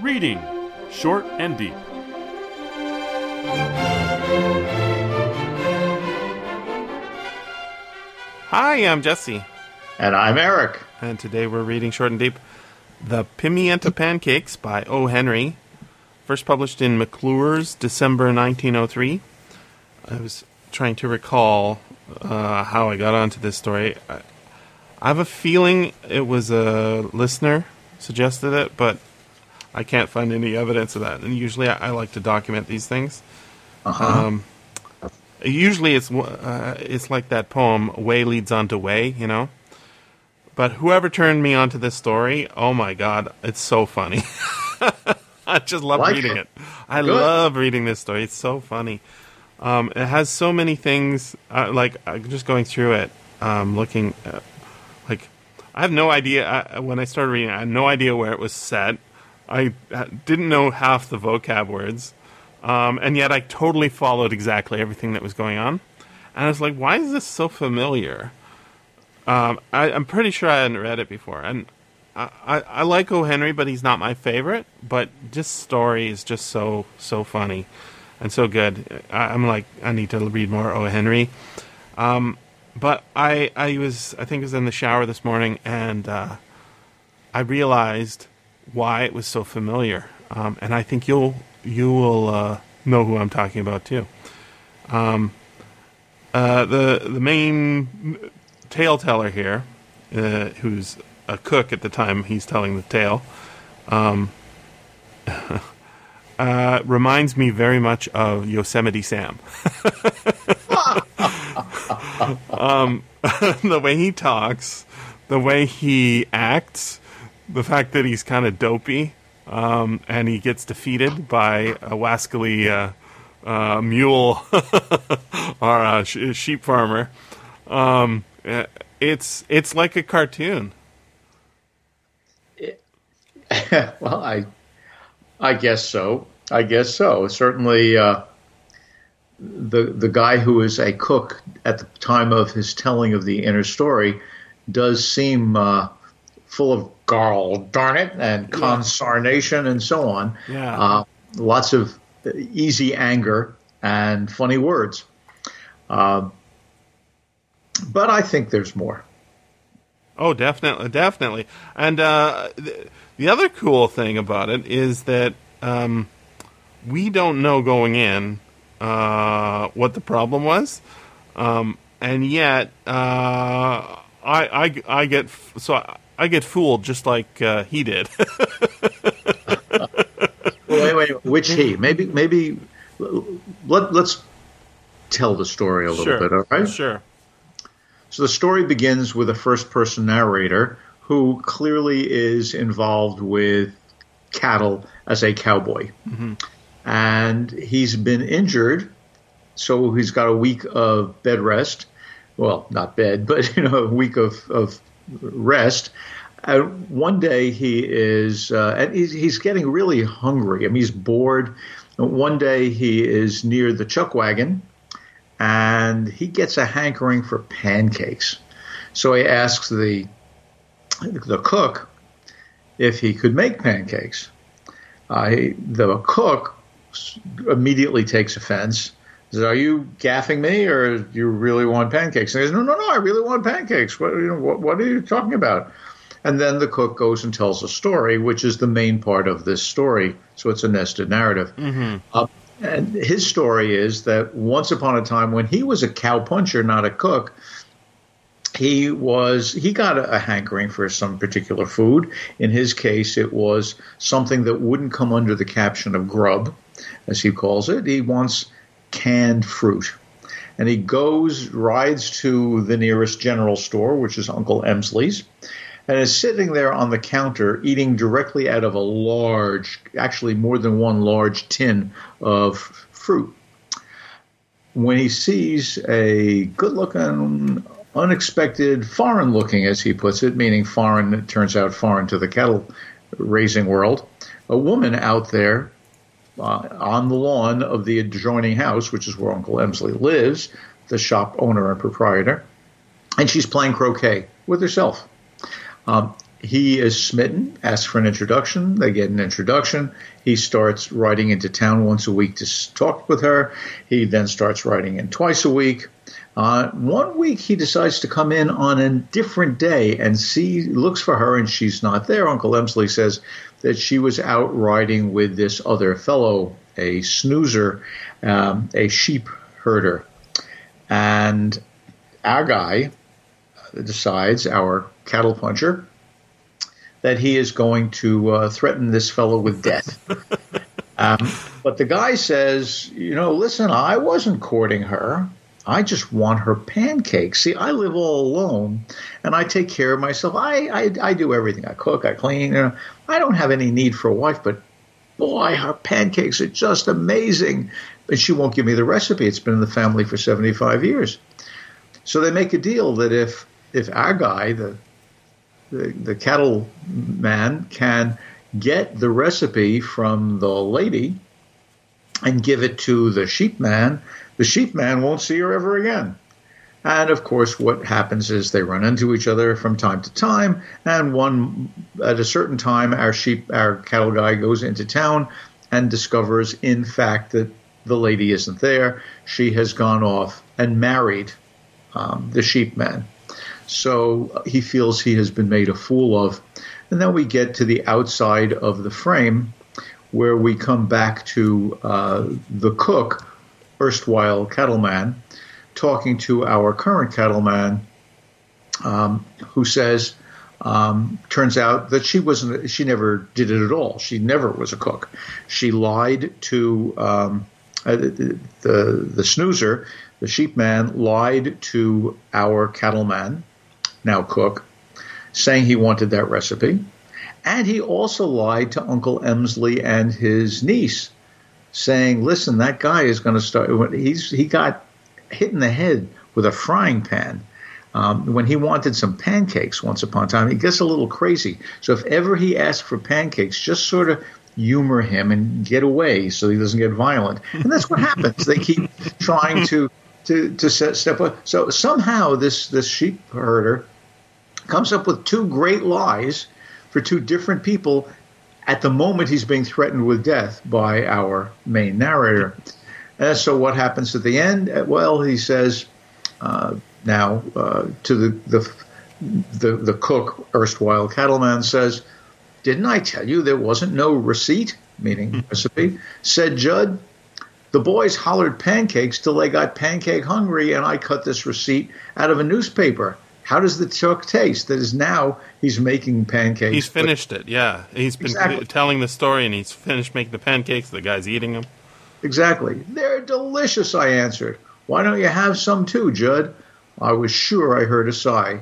Reading Short and Deep. Hi, I'm Jesse, And I'm Eric. and today we're reading Short and Deep The Pimienta Pancakes by O. Henry, first published in McClure's December 1903. I was trying to recall uh, how I got onto this story. I, I have a feeling it was a listener suggested it, but I can't find any evidence of that. And usually I, I like to document these things. Um, usually it's uh, it's like that poem way leads on to way you know but whoever turned me onto this story oh my god it's so funny i just love Like reading it. it i Good. love reading this story it's so funny um, it has so many things uh, like uh, just going through it um, looking at, like i have no idea I, when i started reading it, i had no idea where it was set i didn't know half the vocab words um, and yet I totally followed exactly everything that was going on. And I was like, why is this so familiar? Um, I, I'm pretty sure I hadn't read it before. And I, I, I like O. Henry, but he's not my favorite. But this story is just so, so funny and so good. I, I'm like, I need to read more O. Henry. Um, but I, I was, I think I was in the shower this morning and uh, I realized why it was so familiar. Um, and I think you'll you will uh, know who I'm talking about too. Um, uh, the the main tale teller here, uh, who's a cook at the time he's telling the tale, um, uh, reminds me very much of Yosemite Sam. um, the way he talks, the way he acts, the fact that he's kind of dopey, um, and he gets defeated by a wascally uh, uh, mule or a sh- sheep farmer. Um, uh, it's it's like a cartoon. well, I, I guess so. I guess so. Certainly, uh, the the guy who is a cook at the time of his telling of the inner story does seem uh, full of garl, darn it, and consarnation and so on. Yeah. Uh, lots of easy anger and funny words. Um, but I think there's more. Oh, definitely, definitely. And uh, th- the other cool thing about it is that um, we don't know going in uh, what the problem was, um, and yet uh, I, I I get f- so I, I get fooled just like uh, he did. Wait, wait, which he? Maybe, maybe. Let Let's tell the story a little sure, bit. All right. sure. So the story begins with a first-person narrator who clearly is involved with cattle as a cowboy, and he's been injured, so he's got a week of bed rest. Well, not bed, but you know, a week of of rest. And one day he is, uh, and he's, he's getting really hungry. I mean, he's bored. One day he is near the chuck wagon, and he gets a hankering for pancakes. So he asks the the cook if he could make pancakes. Uh, he- the cook immediately takes offense. Says, "Are you gaffing me, or do you really want pancakes?" And he says, "No, no, no, I really want pancakes. What, you know, what, what are you talking about?" And then the cook goes and tells a story, which is the main part of this story. So it's a nested narrative. Uh, and his story is that once upon a time, when he was a cow puncher, not a cook, he was he got a, a hankering for some particular food. In his case, it was something that wouldn't come under the caption of grub, as he calls it. He wants canned fruit. And he goes, rides to the nearest general store, which is Uncle Emsley's, and is sitting there on the counter eating directly out of a large, actually more than one large tin of fruit. When he sees a good looking, unexpected, foreign looking, as he puts it, meaning foreign, it turns out foreign to the cattle raising world, a woman out there uh, on the lawn of the adjoining house, which is where Uncle Emsley lives, the shop owner and proprietor, and she's playing croquet with herself. Um, he is smitten, asks for an introduction. They get an introduction. He starts riding into town once a week to talk with her. He then starts riding in twice a week. Uh, one week he decides to come in on a different day and see looks for her and she's not there. Uncle Emsley says that she was out riding with this other fellow, a snoozer, um, a sheep herder, and our guy decides, our cattle puncher, that he is going to uh, threaten this fellow with death. um, but the guy says, you know, listen, I wasn't courting her. I just want her pancakes. See, I live all alone, and I take care of myself. I, I, I do everything. I cook, I clean. You know, I don't have any need for a wife, but boy, her pancakes are just amazing. And she won't give me the recipe. It's been in the family for 75 years. So they make a deal that if if our guy, the the, the cattle man, can get the recipe from the lady and give it to the sheep man, the sheep man won't see her ever again. And of course, what happens is they run into each other from time to time. And one, at a certain time, our sheep, our cattle guy goes into town and discovers, in fact, that the lady isn't there. She has gone off and married um, the sheep man. So he feels he has been made a fool of. And then we get to the outside of the frame where we come back to uh, the cook, erstwhile cattleman, talking to our current cattleman, um, who says, um, turns out that she wasn't, she never did it at all. She never was a cook. She lied to um, uh, the, the, the snoozer, the sheepman, lied to our cattleman now cook, saying he wanted that recipe. And he also lied to Uncle Emsley and his niece, saying, "Listen, that guy is going to start. He's he got hit in the head with a frying pan." Um, when he wanted some pancakes once upon a time, he gets a little crazy. So if ever he asks for pancakes, just sort of humor him and get away so he doesn't get violent. And that's what happens. They keep trying to to to set, step up. So somehow this this sheep herder comes up with two great lies for two different people at the moment he's being threatened with death by our main narrator. And so what happens at the end? Well, he says uh, now uh, to the, the the the cook, erstwhile cattleman, says, "Didn't I tell you there wasn't no receipt?" Meaning recipe. Said Judd, the boys hollered pancakes till they got pancake hungry, and I cut this receipt out of a newspaper. How does the chuck taste? That is now he's making pancakes. He's finished it. Yeah, he's been exactly. telling the story, and he's finished making the pancakes. The guy's eating them. Exactly. They're delicious. I answered. Why don't you have some too, Judd? I was sure I heard a sigh.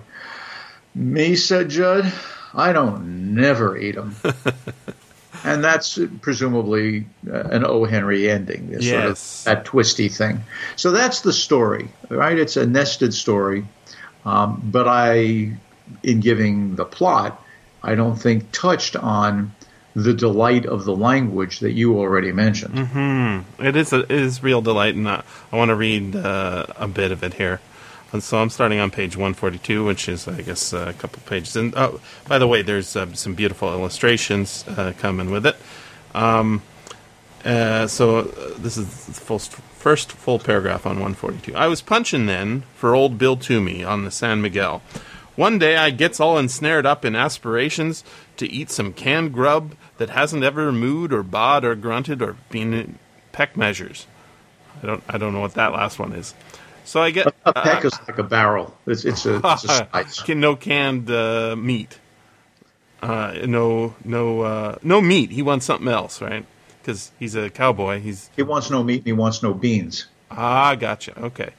Me, said Judd. I don't never eat them. and that's presumably uh, an O. Henry ending, yes. sort of that twisty thing. So that's the story, right? It's a nested story, um, but I, in giving the plot, I don't think touched on the delight of the language that you already mentioned. Mm-hmm. It is a, it is real delight, and I, I want to read uh, a bit of it here. And so I'm starting on page 142, which is, I guess, a couple pages. And oh, by the way, there's uh, some beautiful illustrations uh, coming with it. Um, uh, so uh, this is the full, first full paragraph on 142. I was punching then for old Bill Toomey on the San Miguel. One day I gets all ensnared up in aspirations to eat some canned grub that hasn't ever mooed or bawed or grunted or been in peck measures. I don't I don't know what that last one is. So I get a, peck uh, is like a barrel. It's it's a, it's a no canned uh, meat. Uh, no no uh, no meat. He wants something else, right? Because he's a cowboy. He's he wants no meat and he wants no beans. Ah, gotcha. Okay.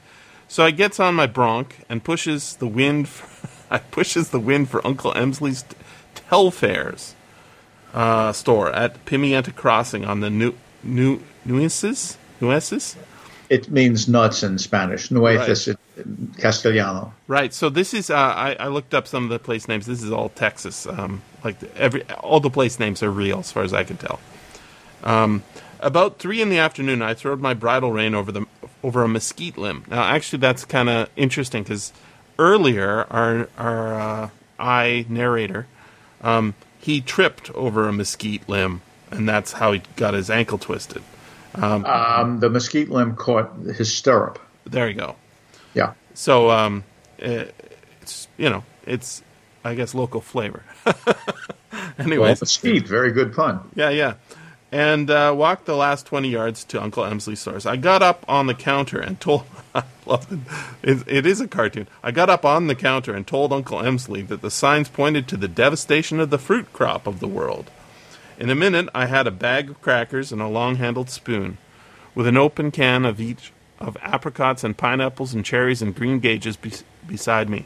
So I gets on my bronc and pushes the wind. For, I pushes the wind for Uncle Emsley's Telfairs uh, store at Pimienta Crossing on the New New Nueces Nueces it means nuts in Spanish. Nueces right. in Castellano. Right. So this is. Uh, I, I, looked up some of the place names. This is all Texas. Um, like every all the place names are real, as far as I can tell. Um, about three in the afternoon, I throwed my bridle rein over the over a mesquite limb. Now, actually, that's kind of interesting because earlier, our our uh, I narrator Um, he tripped over a mesquite limb, and that's how he got his ankle twisted. Um, the mesquite limb caught his stirrup. There you go. Yeah. So, um, eh, it's you know, it's I guess local flavor. Well, Anyways, mesquite, very good pun. yeah, yeah. And uh, walked the last 20 yards to Uncle Emsley's stores. I got up on the counter and told. Love. It is a cartoon. I got up on the counter and told Uncle Emsley that the signs pointed to the devastation of the fruit crop of the world. In a minute, I had a bag of crackers and a long handled spoon, with an open can of each of apricots and pineapples and cherries and green gages be- beside me,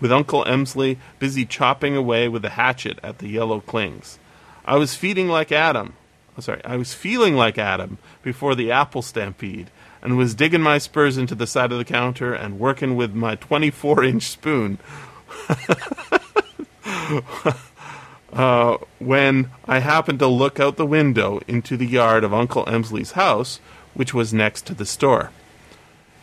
with Uncle Emsley busy chopping away with a hatchet at the yellow clings. I was feeding like Adam. Oh, sorry, I was feeling like Adam before the apple stampede, and was digging my spurs into the side of the counter and working with my 24 inch spoon. uh, when I happened to look out the window into the yard of Uncle Emsley's house, which was next to the store.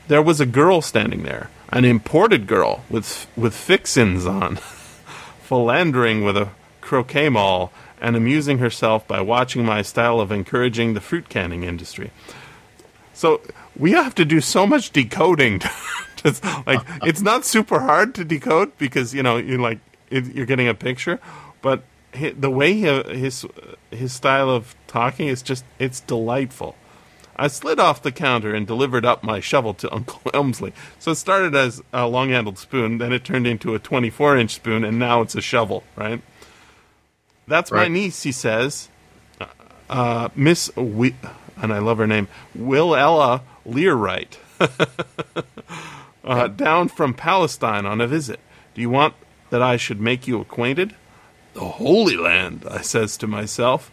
There was a girl standing there, an imported girl with with fixins on, philandering with a croquet ball and amusing herself by watching my style of encouraging the fruit canning industry. So we have to do so much decoding. To, to- like it's not super hard to decode because you know you like you're getting a picture, but the way he, his his style of talking is just it's delightful. I slid off the counter and delivered up my shovel to Uncle Emsley. So it started as a long-handled spoon, then it turned into a 24-inch spoon, and now it's a shovel. Right? That's my niece, he says. Uh, Miss, we- and I love her name, Willella Learight, uh, down from Palestine on a visit. Do you want that I should make you acquainted? The Holy Land, I says to myself,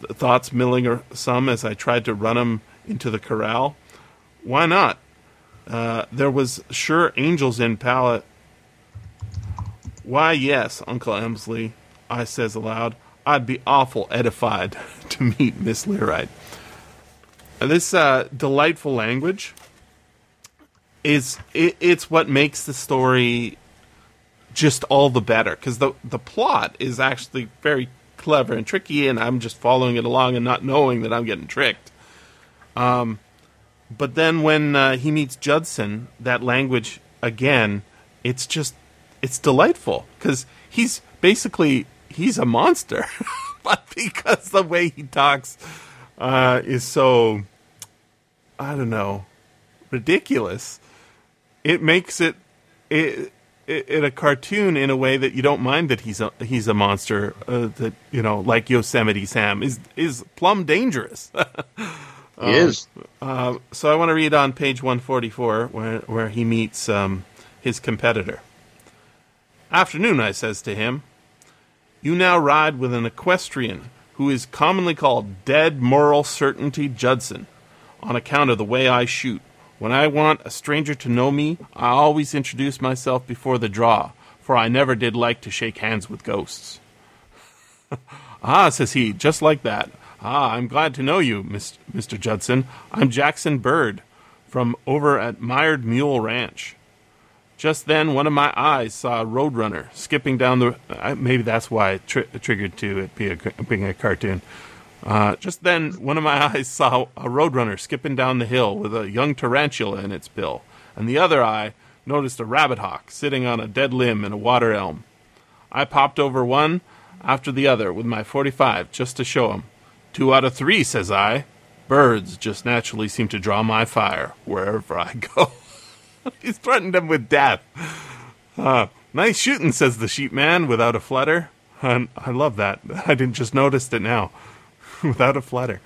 th- thoughts milling some as I tried to run him into the corral. Why not? Uh, there was sure angels in Pal. Why, yes, Uncle Emsley, I says aloud. I'd be awful edified to meet Miss Learight. This uh, delightful language is it, it's what makes the story just all the better because the the plot is actually very clever and tricky, and I'm just following it along and not knowing that I'm getting tricked. Um, but then when uh, he meets Judson, that language again, it's just it's delightful because he's basically he's a monster, but because the way he talks uh, is so I don't know ridiculous, it makes it it. a cartoon, in a way that you don't mind that he's a he's a monster, uh, that you know, like Yosemite Sam is is plumb dangerous. He is. Uh, so I want to read on page 144 where, where he meets um, his competitor. Afternoon, I says to him. You now ride with an equestrian who is commonly called Dead Moral Certainty Judson on account of the way I shoot. When I want a stranger to know me, I always introduce myself before the draw, for I never did like to shake hands with ghosts. ah, says he, just like that. Ah, I'm glad to know you, Mr. Judson. I'm Jackson Bird from over at Mired Mule Ranch. Just then, one of my eyes saw a roadrunner skipping down the. Uh, maybe that's why it tri- triggered to it be a, being a cartoon. Uh, just then, one of my eyes saw a roadrunner skipping down the hill with a young tarantula in its bill, and the other eye noticed a rabbit hawk sitting on a dead limb in a water elm. I popped over one after the other with my 45 just to show him. Two out of three, says I. Birds just naturally seem to draw my fire wherever I go. He's threatened them with death. Uh, nice shooting, says the sheepman without a flutter. And I love that. I didn't just notice it now. without a flutter.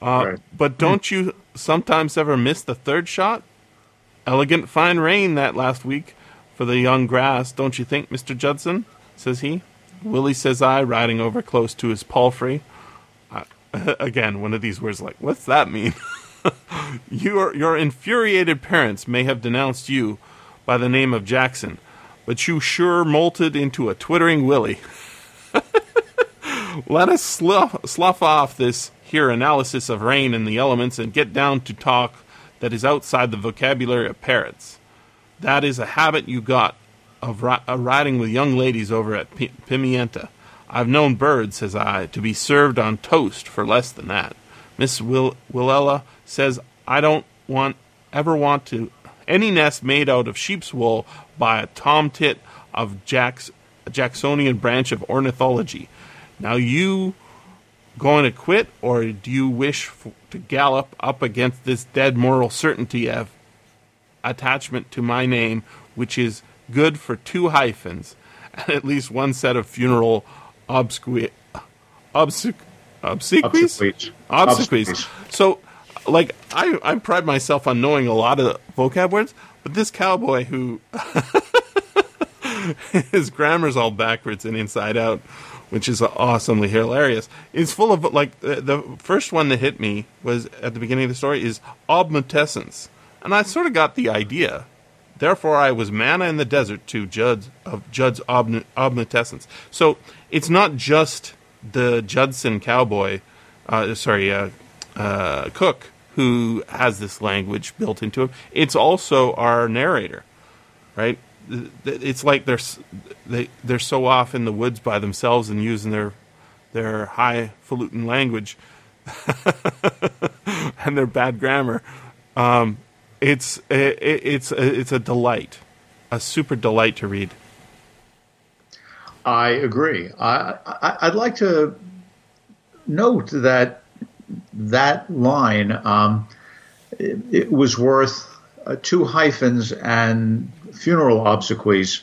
Uh, Right. But don't you sometimes ever miss the third shot? Elegant fine rain that last week for the young grass, don't you think, Mr. Judson? says he. Willie, says I, riding over close to his palfrey. I, again, one of these words like, what's that mean? your, your infuriated parents may have denounced you by the name of Jackson, but you sure molted into a twittering Willie. Let us slough, slough off this here analysis of rain and the elements and get down to talk that is outside the vocabulary of parrots. That is a habit you got of ri- riding with young ladies over at P- Pimienta. I've known birds, says I, to be served on toast for less than that. Miss Will- Willella says I don't want ever want to any nest made out of sheep's wool by a tomtit of Jack's Jacksonian branch of ornithology. Now you going to quit, or do you wish f- to gallop up against this dead moral certainty of attachment to my name, which is good for two hyphens and at least one set of funeral obsequi- obsequ- obsequies? Obsequies. Obsequies. Obsequies. So, like, I, I pride myself on knowing a lot of vocab words, but this cowboy who his grammar's all backwards and inside out, which is awesomely hilarious. Is full of like the, the first one that hit me was at the beginning of the story is obmutescence, and I sort of got the idea. Therefore, I was manna in the desert to Judd's of Judd's obnu- obmutescence. So it's not just the Judson cowboy, uh, sorry, uh, uh, cook who has this language built into him. It's also our narrator right? It's like they're they they're so off in the woods by themselves and using their their highfalutin language and their bad grammar. Um, it's it, it's it's a delight, a super delight to read. I agree. I, I, I'd like to note that that line um, it, it was worth uh, two hyphens and funeral obsequies.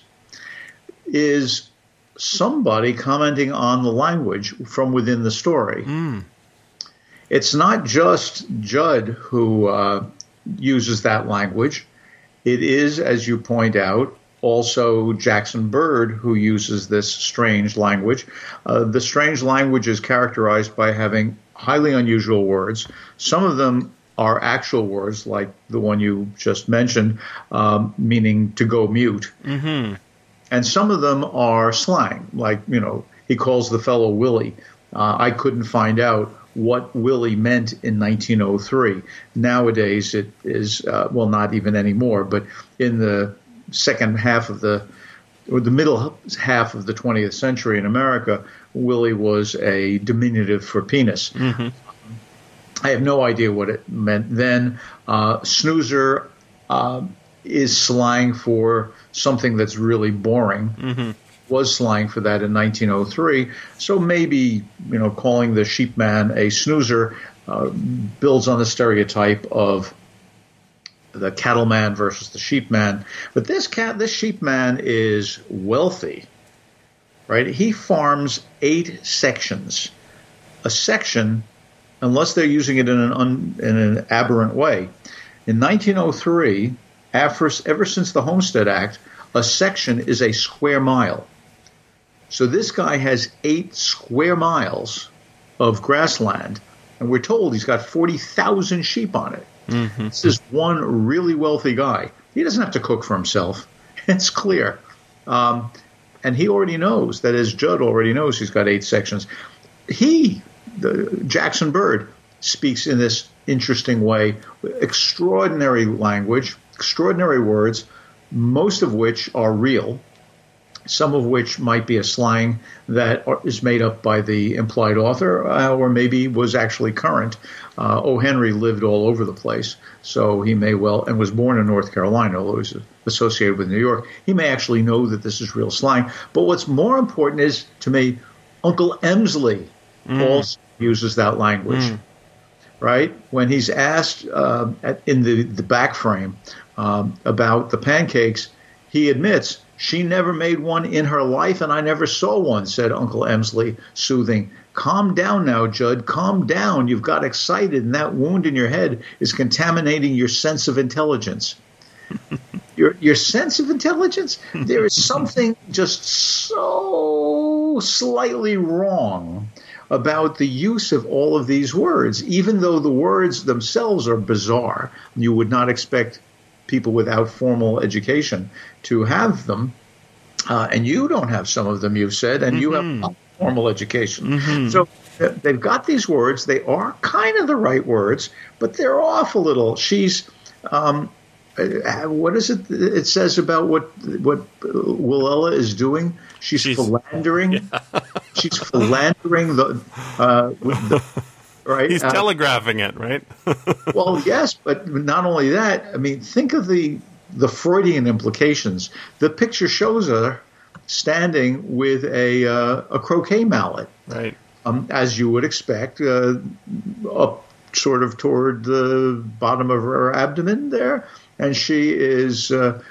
Is somebody commenting on the language from within the story? It's not just Judd who uh, uses that language. It is, as you point out, also Jackson Bird who uses this strange language. Uh, the strange language is characterized by having highly unusual words. Some of them are actual words, like the one you just mentioned, um, meaning to go mute. Mm-hmm. And some of them are slang, like, you know, he calls the fellow Willie. Uh, I couldn't find out what Willie meant in 1903. Nowadays, it is, uh, well, not even anymore, but in the second half of the, or the middle half of the 20th century in America, Willie was a diminutive for penis. I have no idea what it meant then. Uh, snoozer uh, is slang for something that's really boring. Was slang for that in 1903. So maybe you know calling the sheepman a snoozer uh, builds on the stereotype of the cattleman versus the sheepman. But this cat, this sheepman is wealthy, right? He farms eight sections. A section unless they're using it in an un, in an aberrant way. In 1903, after, ever since the Homestead Act, a section is a square mile. So this guy has eight square miles of grassland, and we're told he's got 40,000 sheep on it. This is one really wealthy guy. He doesn't have to cook for himself. It's clear. Um, and he already knows that, as Judd already knows, he's got eight sections. He the Jackson Bird speaks in this interesting way, extraordinary language, extraordinary words, most of which are real, some of which might be a slang that is made up by the implied author, uh, or maybe was actually current. Uh, o. Henry lived all over the place, so he may well, and was born in North Carolina, although he's associated with New York. He may actually know that this is real slang. But what's more important is, to me, Uncle Emsley also uses that language right? When he's asked uh, at, in the, the back frame um, about the pancakes, he admits she never made one in her life, and I never saw one, said Uncle Emsley, soothing. Calm down now, Judd. Calm down. You've got excited, and that wound in your head is contaminating your sense of intelligence. your your sense of intelligence? There is something just so slightly wrong about the use of all of these words, even though the words themselves are bizarre. You would not expect people without formal education to have them. Uh, and you don't have some of them, you've said, and you have formal education. So uh, they've got these words. They are kind of the right words, but they're off a little. She's. Um, uh, what is it? It says about what what Willella is doing She's, She's- philandering. She's philandering the, uh, the right. He's Uh, telegraphing it, right? well, yes, but not only that. I mean, think of the the Freudian implications. The picture shows her standing with a uh, a croquet mallet, right. um, as you would expect, uh, up sort of toward the bottom of her abdomen there, and she is uh,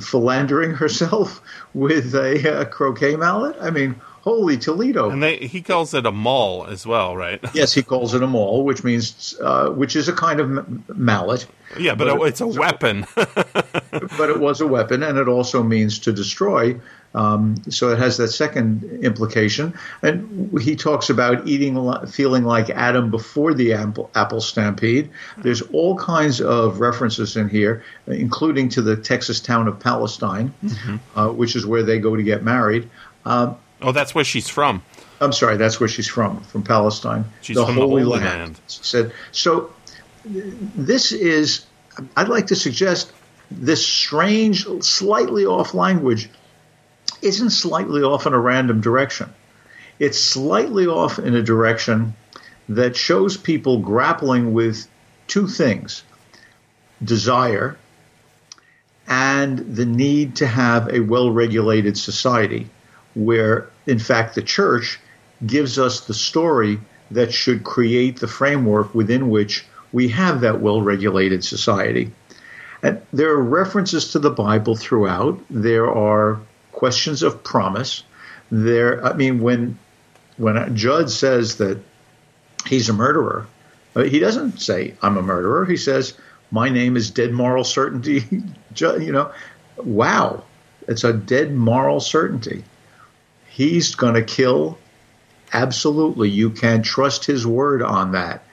philandering herself with a uh, croquet mallet. I mean, holy Toledo! And they, he calls it a mall as well, right? yes, he calls it a maul, which means uh, which is a kind of m- mallet. yeah, but, But it's a weapon. but it was a weapon, and it also means to destroy. Um, so it has that second implication. And he talks about eating, feeling like Adam before the apple, apple stampede. There's all kinds of references in here, including to the Texas town of Palestine, uh, which is where they go to get married. Um, oh, that's where she's from. I'm sorry, that's where she's from, from Palestine. She's from the Holy Land. She said so. This is. I'd like to suggest this strange, slightly off language isn't slightly off in a random direction. It's slightly off in a direction that shows people grappling with two things: desire and the need to have a well-regulated society where, in fact, the church gives us the story that should create the framework within which we have that well regulated society. And there are references to the Bible throughout. There are questions of promise. There, I mean, when when Judd says that he's a murderer, uh, he doesn't say I'm a murderer. He says my name is Dead Moral Certainty. You know, wow, it's a dead moral certainty. He's going to kill. Absolutely, you can trust his word on that.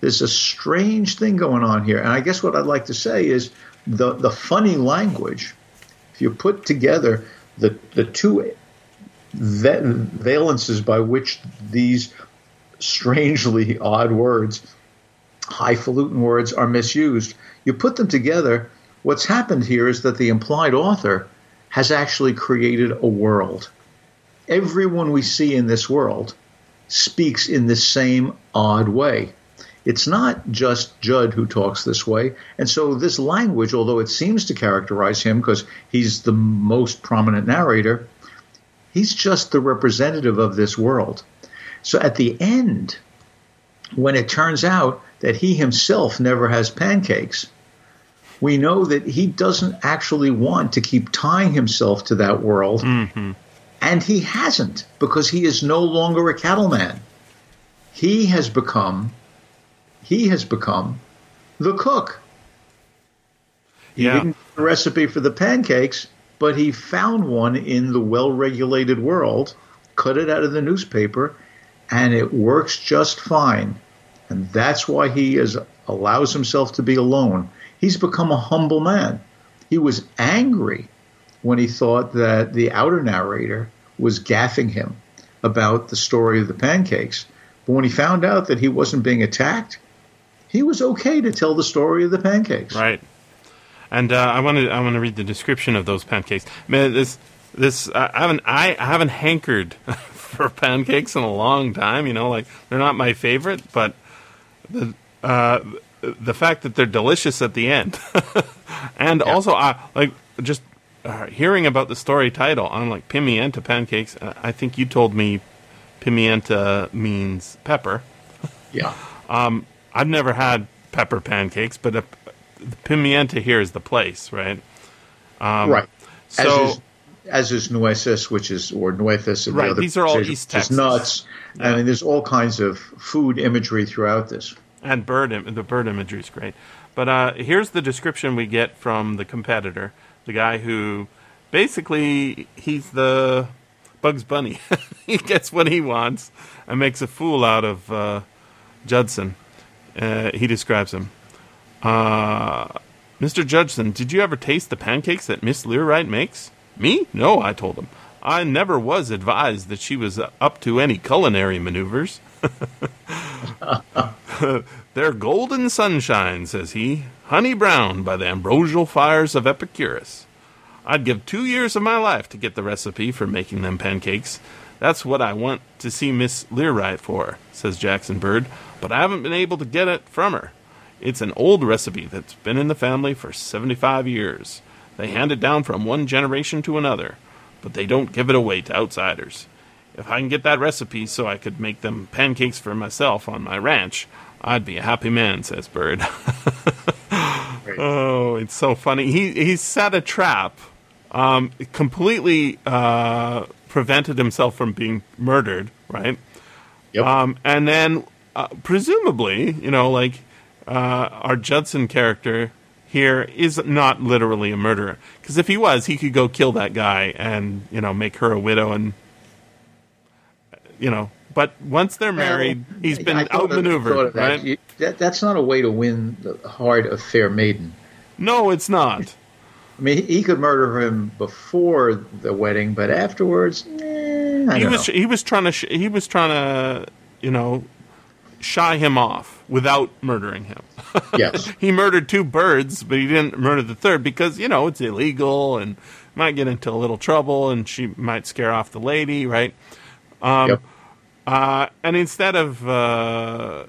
There's a strange thing going on here, and I guess what I'd like to say is the the funny language. If you put together the the two va- valences by which these strangely odd words, highfalutin words, are misused, you put them together. What's happened here is that the implied author has actually created a world. Everyone we see in this world speaks in the same odd way. It's not just Judd who talks this way. And so this language, although it seems to characterize him because he's the most prominent narrator, he's just the representative of this world. So at the end, when it turns out that he himself never has pancakes, we know that he doesn't actually want to keep tying himself to that world. Mm-hmm. And he hasn't because he is no longer a cattleman. He has become he has become the cook. He Yeah. didn't get the recipe for the pancakes, but he found one in the well-regulated world, cut it out of the newspaper, and it works just fine. And that's why he is allows himself to be alone. He's become a humble man. He was angry when he thought that the outer narrator was gaffing him about the story of the pancakes. But when he found out that he wasn't being attacked, he was okay to tell the story of the pancakes. Right. And uh, I want to I want to read the description of those pancakes. Man, this this I haven't I haven't hankered for pancakes in a long time. You know, like they're not my favorite, but the uh, the fact that they're delicious at the end, and also I like just uh, hearing about the story title. I'm like pimienta pancakes. Uh, I think you told me pimienta means pepper. Yeah. I've never had pepper pancakes, but a, the pimienta here is the place, right? right. so- as is, as is nueces, which is or nueces. the Right, other these are all East Texas. nuts. I mean, there's all kinds of food imagery throughout this. And bird, Im- the bird imagery is great. But uh, here's the description we get from the competitor, the guy who basically he's the Bugs Bunny. he gets what he wants and makes a fool out of uh, Judson. Uh, he describes him. Uh, Mr. Judson, did you ever taste the pancakes that Miss Learight makes? Me? No, I told him. I never was advised that she was up to any culinary maneuvers. They're golden sunshine, says he, honey brown by the ambrosial fires of Epicurus. I'd give two years of my life to get the recipe for making them pancakes. That's what I want to see Miss Learight for, says Jackson Bird, but I haven't been able to get it from her. It's an old recipe that's been in the family for 75 years. They hand it down from one generation to another, but they don't give it away to outsiders. If I can get that recipe so I could make them pancakes for myself on my ranch, I'd be a happy man, says Bird. oh, it's so funny. He he set a trap, um, completely uh, prevented himself from being murdered, right? Yep. Um, and then uh, presumably, you know, like uh, our Judson character here is not literally a murderer because if he was, he could go kill that guy and you know make her a widow and you know. But once they're married, he's been I thought of- outmaneuvered, that. right? You- that- That's not a way to win the heart of fair maiden. No, it's not. I mean, he, could murder him before the wedding, but afterwards, eh, I he don't was know. he was trying to sh- he was trying to you know shy him off without murdering him. yes. he murdered two birds, but he didn't murder the third because you know it's illegal and might get into a little trouble, and she might scare off the lady, right? Um, Yep. Uh, and instead of uh,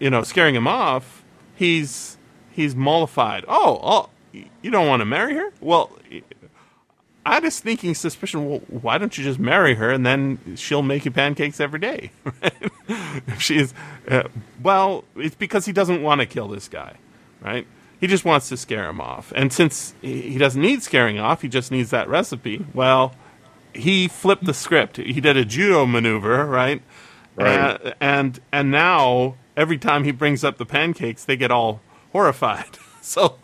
you know scaring him off, he's he's mollified. Oh, oh, you don't want to marry her? Well, I had a sneaking suspicion. Well, why don't you just marry her and then she'll make you pancakes every day? If she is, uh, well, it's because he doesn't want to kill this guy, right? He just wants to scare him off. And since he he doesn't need scaring off, he just needs that recipe. Well, he flipped the script. He did a judo maneuver, right? Right. Uh, and and now every time he brings up the pancakes, they get all horrified. so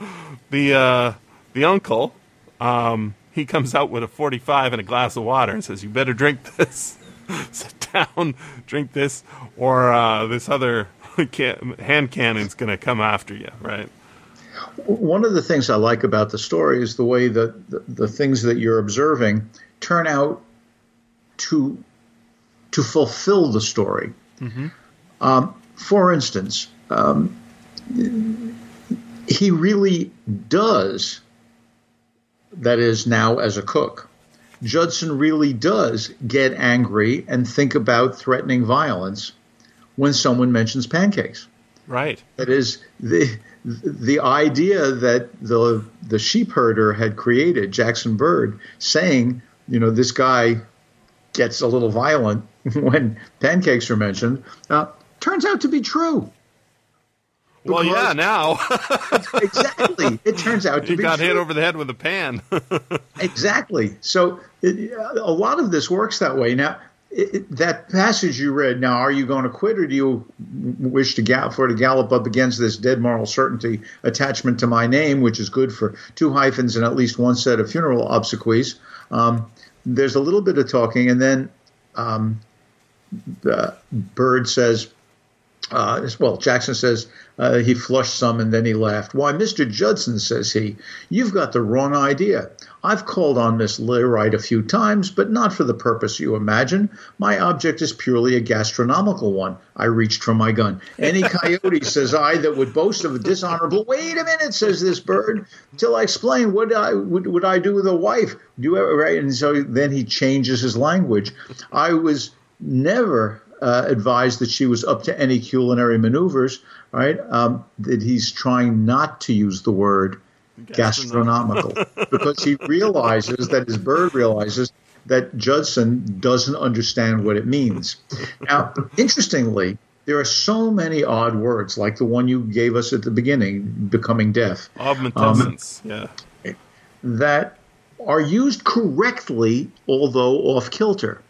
the uh, the uncle um, he comes out with a 45 and a glass of water and says, "You better drink this. Sit down, drink this, or uh, this other can- hand cannon's going to come after you." Right? One of the things I like about the story is the way that the, the things that you're observing turn out to to fulfill the story. Um, for instance, um, he really does. That is now as a cook. Judson really does get angry and think about threatening violence when someone mentions pancakes. Right. That is the the idea that the the sheep herder had created, Jackson Bird, saying, you know, this guy gets a little violent when pancakes are mentioned, uh, turns out to be true. Well, yeah. Now Exactly, it turns out be got true. hit over the head with a pan. Exactly. So it, a lot of this works that way. Now, it, it- that passage you read. Now, are you going to quit, or do you wish to gallop for to gallop up against this dead moral certainty attachment to my name, which is good for two hyphens and at least one set of funeral obsequies? Um, there's a little bit of talking, and then um, the Bird says, uh, well, Jackson says uh, he flushed some and then he laughed. Why, Mr. Judson, says he, you've got the wrong idea. I've called on Miss Learight a few times, but not for the purpose you imagine. My object is purely a gastronomical one. I reached for my gun. Any coyote, says I, that would boast of a dishonorable. Wait a minute, says this bird, till I explain what I would, would I do with a wife. Do you ever, right? And so then he changes his language. I was never uh, advised that she was up to any culinary maneuvers, right? Um, that he's trying not to use the word gastronomical because he realizes that his bird realizes that Judson doesn't understand what it means. Now, interestingly, there are so many odd words, like the one you gave us at the beginning, becoming deaf obmutescence. yeah. that are used correctly, although off kilter.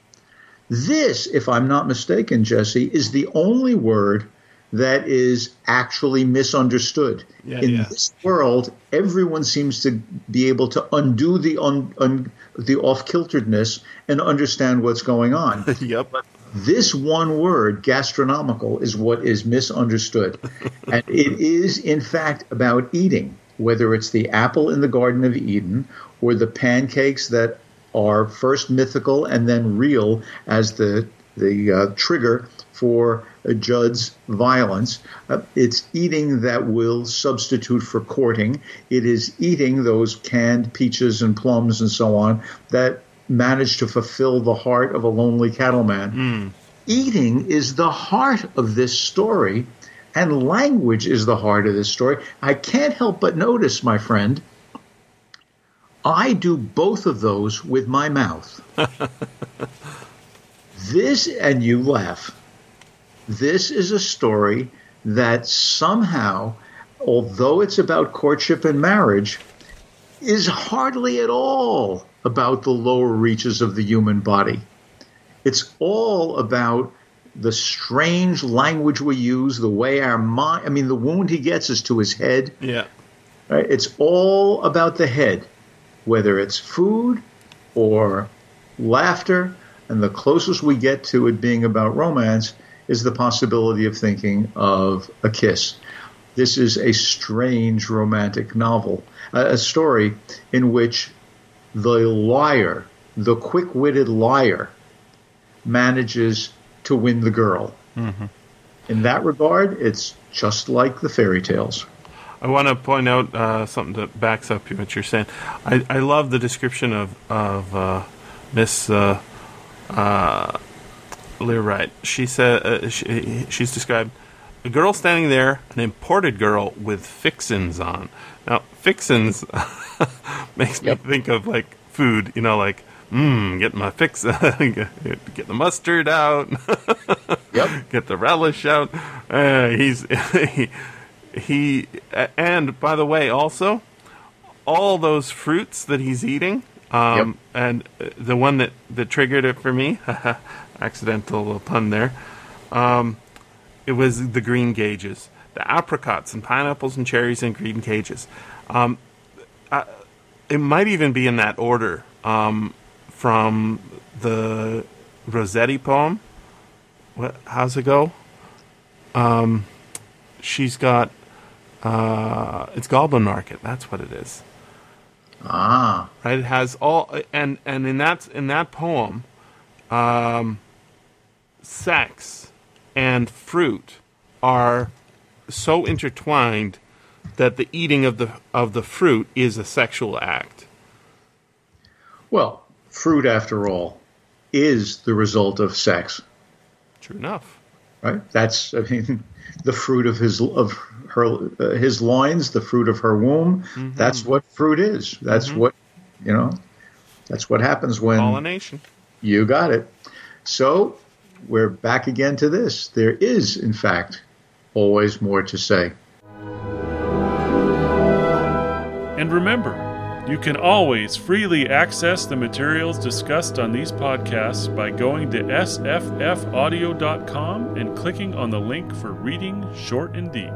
This, if I'm not mistaken, Jesse, is the only word that is actually misunderstood. Yeah, In yeah. this world, everyone seems to be able to undo the un, un, the off kilteredness and understand what's going on. Yep. This one word, gastronomical, is what is misunderstood. and it is, in fact, about eating, whether it's the apple in the Garden of Eden or the pancakes that are first mythical and then real as the, the uh, trigger for uh, Judd's violence. Uh, it's eating that will substitute for courting. It is eating those canned peaches and plums and so on that manage to fulfill the heart of a lonely cattleman. Eating is the heart of this story, and language is the heart of this story. I can't help but notice, my friend, I do both of those with my mouth. this, and you laugh, this is a story that somehow, although it's about courtship and marriage, is hardly at all about the lower reaches of the human body. It's all about the strange language we use, the way our mind, I mean, the wound he gets is to his head. Yeah. Right? It's all about the head, whether it's food or laughter. And the closest we get to it being about romance is the possibility of thinking of a kiss. This is a strange romantic novel, a, story in which the liar, the quick witted liar, manages to win the girl. Mm-hmm. In that regard, it's just like the fairy tales. I want to point out uh, something that backs up what you're saying. I, I love the description of of uh, Miss uh, uh, Learight. She said uh, she, she's described a girl standing there, an imported girl with fixins on. Now, fixins makes Yep. me think of like food. You know, like mmm, get my fix, get the mustard out. Yep. get the relish out. Uh, he's he, he and by the way, also all those fruits that he's eating. Um, And uh, the one that, that triggered it for me, accidental pun there, um, it was the greengages, the apricots and pineapples and cherries and greengages. Um, I, it might even be in that order um, from the Rossetti poem. What? How's it go? Um, she's got. Uh, it's Goblin Market. That's what it is. Ah, Right? It has all, and and in that in that poem, um, sex and fruit are so intertwined that the eating of the of the fruit is a sexual act. well, fruit, after all, is the result of sex, True enough. Right? That's, I mean, the fruit of his of her uh, his loins, the fruit of her womb. That's what fruit is. That's what you know. That's what happens when Pollination. you got it. So we're back again to this. There is, in fact, always more to say. And remember, you can always freely access the materials discussed on these podcasts by going to sffaudio.com and clicking on the link for Reading Short and Deep.